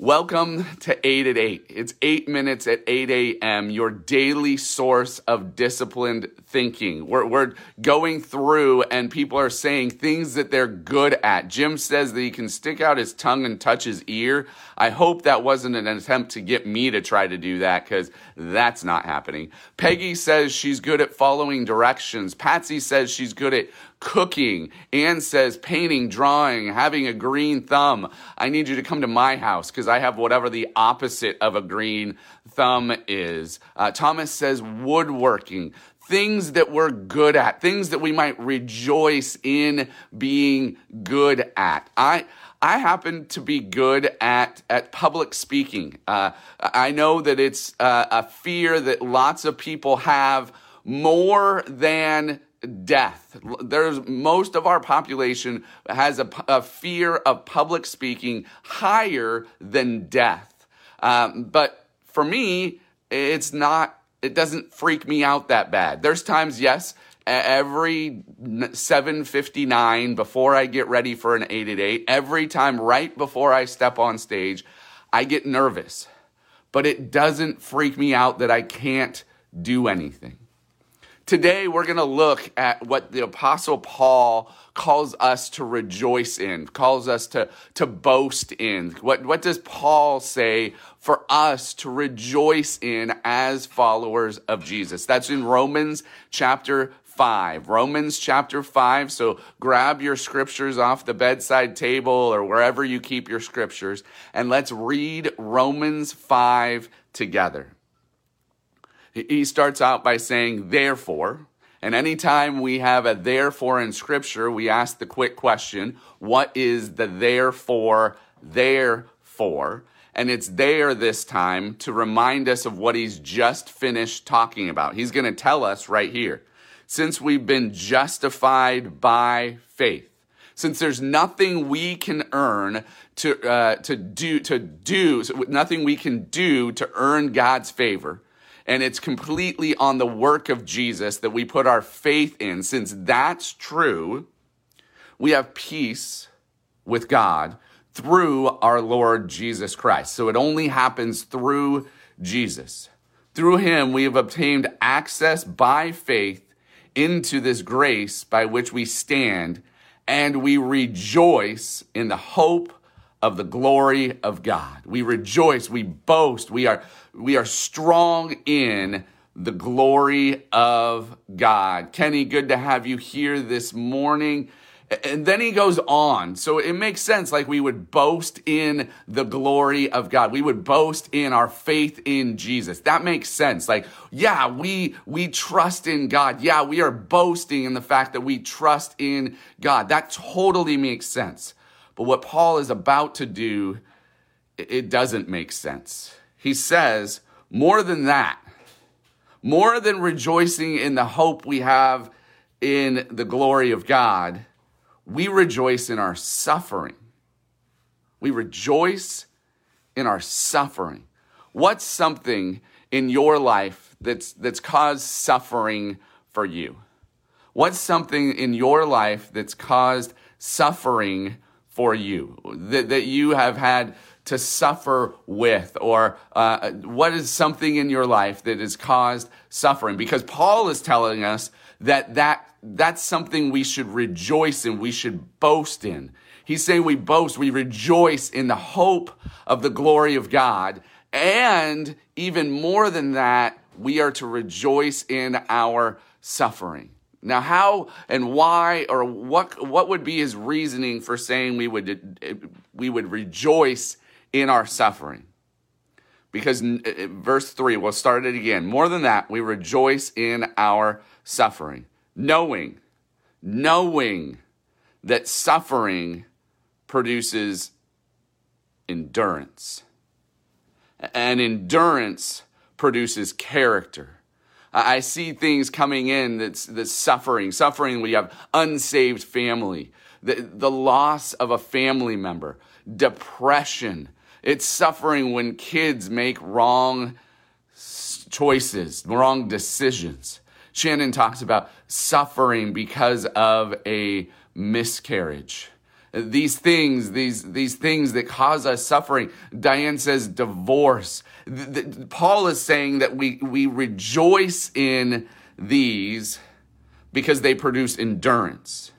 Welcome to 8 at 8. It's 8 minutes at 8 a.m., your daily source of disciplined thinking. We're, we're going through and people are saying things that they're good at. Jim says that he can stick out his tongue and touch his ear. I hope that wasn't an attempt to get me to try to do that because that's not happening. Peggy says she's good at following directions. Patsy says she's good at cooking. Anne says painting, drawing, having a green thumb. I need you to come to my house because I have whatever the opposite of a green thumb is. Uh, Thomas says woodworking. Things that we're good at, things that we might rejoice in being good at. I, I happen to be good at, at public speaking. Uh, I know that it's uh, a fear that lots of people have more than death. There's most of our population has a, a fear of public speaking higher than death. Um, but for me, it's not. It doesn't freak me out that bad. There's times, yes, every 7:59 before I get ready for an 8 at 8, every time right before I step on stage, I get nervous. But it doesn't freak me out that I can't do anything. Today, we're going to look at what the Apostle Paul calls us to rejoice in, calls us to, to boast in. What, what does Paul say for us to rejoice in as followers of Jesus? That's in Romans chapter 5. Romans chapter 5. So grab your scriptures off the bedside table or wherever you keep your scriptures, and let's read Romans 5 together. He starts out by saying, therefore. And anytime we have a therefore in scripture, we ask the quick question, what is the therefore there for? And it's there this time to remind us of what he's just finished talking about. He's going to tell us right here. Since we've been justified by faith, since there's nothing we can earn to, uh, to do, to do, nothing we can do to earn God's favor, and it's completely on the work of Jesus that we put our faith in. Since that's true, we have peace with God through our Lord Jesus Christ. So it only happens through Jesus. Through him, we have obtained access by faith into this grace by which we stand, and we rejoice in the hope of the glory of God. We rejoice, we boast, we are we are strong in the glory of God. Kenny, good to have you here this morning. And then he goes on. So it makes sense. Like we would boast in the glory of God. We would boast in our faith in Jesus. That makes sense. Like, yeah, we, we trust in God. Yeah, we are boasting in the fact that we trust in God. That totally makes sense. But what Paul is about to do, it doesn't make sense. He says, more than that, more than rejoicing in the hope we have in the glory of God, we rejoice in our suffering. We rejoice in our suffering. What's something in your life that's, that's caused suffering for you? What's something in your life that's caused suffering for you, that, that you have had to suffer with, or uh, what is something in your life that has caused suffering? Because Paul is telling us that, that that's something we should rejoice in, we should boast in. He's saying we boast, we rejoice in the hope of the glory of God. And even more than that, we are to rejoice in our suffering. Now, how and why, or what, what would be his reasoning for saying we would, we would rejoice in our suffering? Because uh, uh, verse 3, we'll start it again. More than that, we rejoice in our suffering, knowing, knowing that suffering produces endurance. And endurance produces character. I see things coming in that's, that's suffering, suffering. you have unsaved family, the, the loss of a family member, depression. It's suffering when kids make wrong choices, wrong decisions. Shannon talks about suffering because of a miscarriage. These things, these, these things that cause us suffering. Diane says divorce. The, the, Paul is saying that we, we rejoice in these because they produce endurance.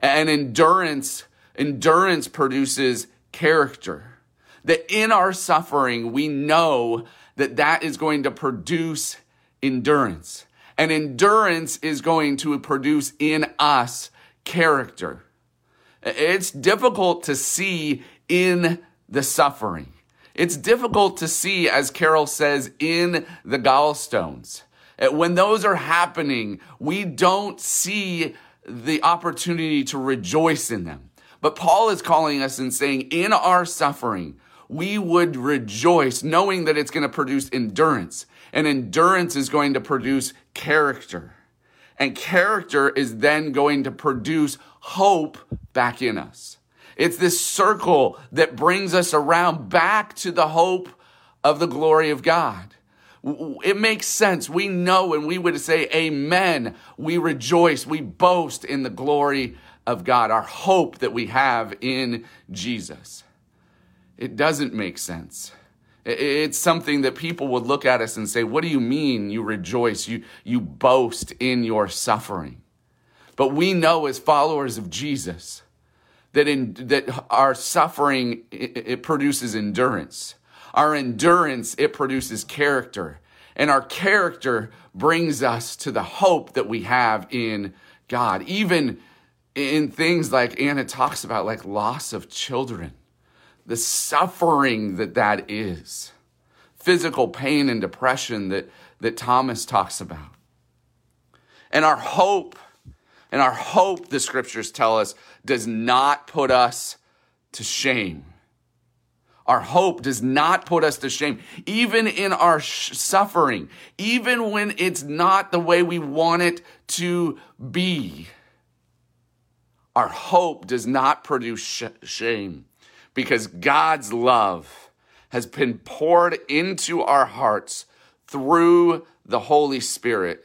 And endurance, endurance produces character. That in our suffering, we know that that is going to produce endurance. And endurance is going to produce in us character. It's difficult to see in the suffering. It's difficult to see, as Carol says, in the gallstones. Uh, when those are happening, we don't see the opportunity to rejoice in them. But Paul is calling us and saying, in our suffering, we would rejoice knowing that it's going to produce endurance. And endurance is going to produce character. And character is then going to produce hope back in us. It's this circle that brings us around back to the hope of the glory of God. It makes sense. We know and we would say, Amen. We rejoice, we boast in the glory of God, our hope that we have in Jesus. It doesn't make sense. It's something that people would look at us and say, What do you mean you rejoice? You, you boast in your suffering. But we know as followers of Jesus that, in, that our suffering, it, it produces endurance. Our endurance, it produces character. And our character brings us to the hope that we have in God. Even in things like Anna talks about, like loss of children, the suffering that that is, physical pain and depression that, that Thomas talks about. And our hope, and our hope, the scriptures tell us, does not put us to shame. Our hope does not put us to shame, even in our sh- suffering, even when it's not the way we want it to be. Our hope does not produce sh- shame because God's love has been poured into our hearts through the Holy Spirit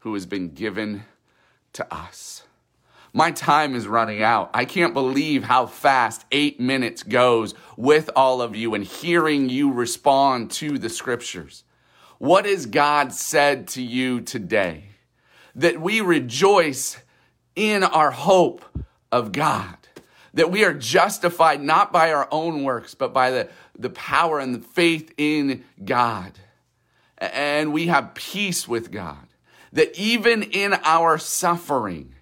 who has been given to us. My time is running out. I can't believe how fast eight minutes goes with all of you and hearing you respond to the scriptures. What has God said to you today? That we rejoice in our hope of God. That we are justified not by our own works, but by the, the power and the faith in God. And we have peace with God. That even in our suffering,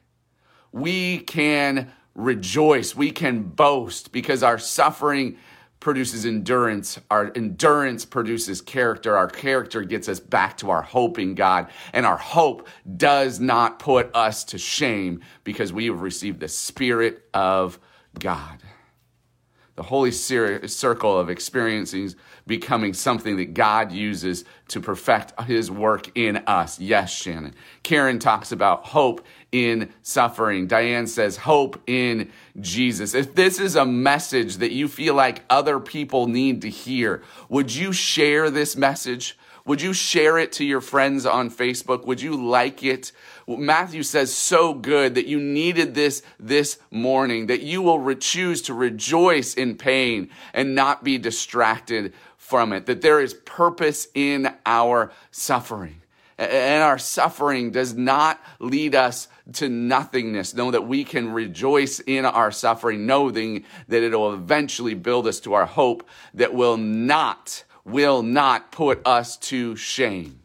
we can rejoice, we can boast because our suffering produces endurance. Our endurance produces character. Our character gets us back to our hope in God. And our hope does not put us to shame because we have received the Spirit of God. The holy circle of experiencing becoming something that God uses to perfect his work in us. Yes, Shannon. Karen talks about hope in suffering. Diane says hope in Jesus. If this is a message that you feel like other people need to hear, would you share this message? Would you share it to your friends on Facebook? Would you like it? Matthew says so good that you needed this this morning, that you will re- choose to rejoice in pain and not be distracted from it, that there is purpose in our suffering. And our suffering does not lead us to nothingness. Know that we can rejoice in our suffering, knowing that it will eventually build us to our hope that will not, will not put us to shame.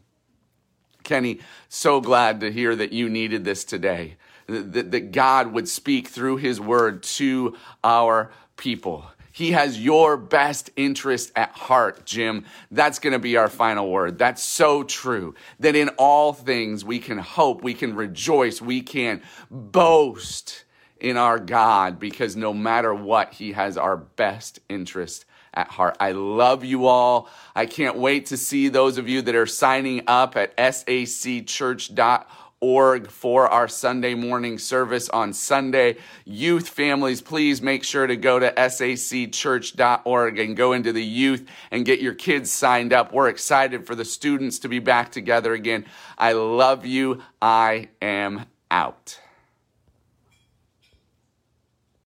Kenny, so glad to hear that you needed this today, that, that God would speak through his word to our people. He has your best interest at heart, Jim. That's going to be our final word. That's so true that in all things we can hope, we can rejoice, we can boast in our God because no matter what, He has our best interest at heart. I love you all. I can't wait to see those of you that are signing up at sacchurch.org org for our Sunday morning service on Sunday. Youth families, please make sure to go to sacchurch.org and go into the youth and get your kids signed up. We're excited for the students to be back together again. I love you. I am out.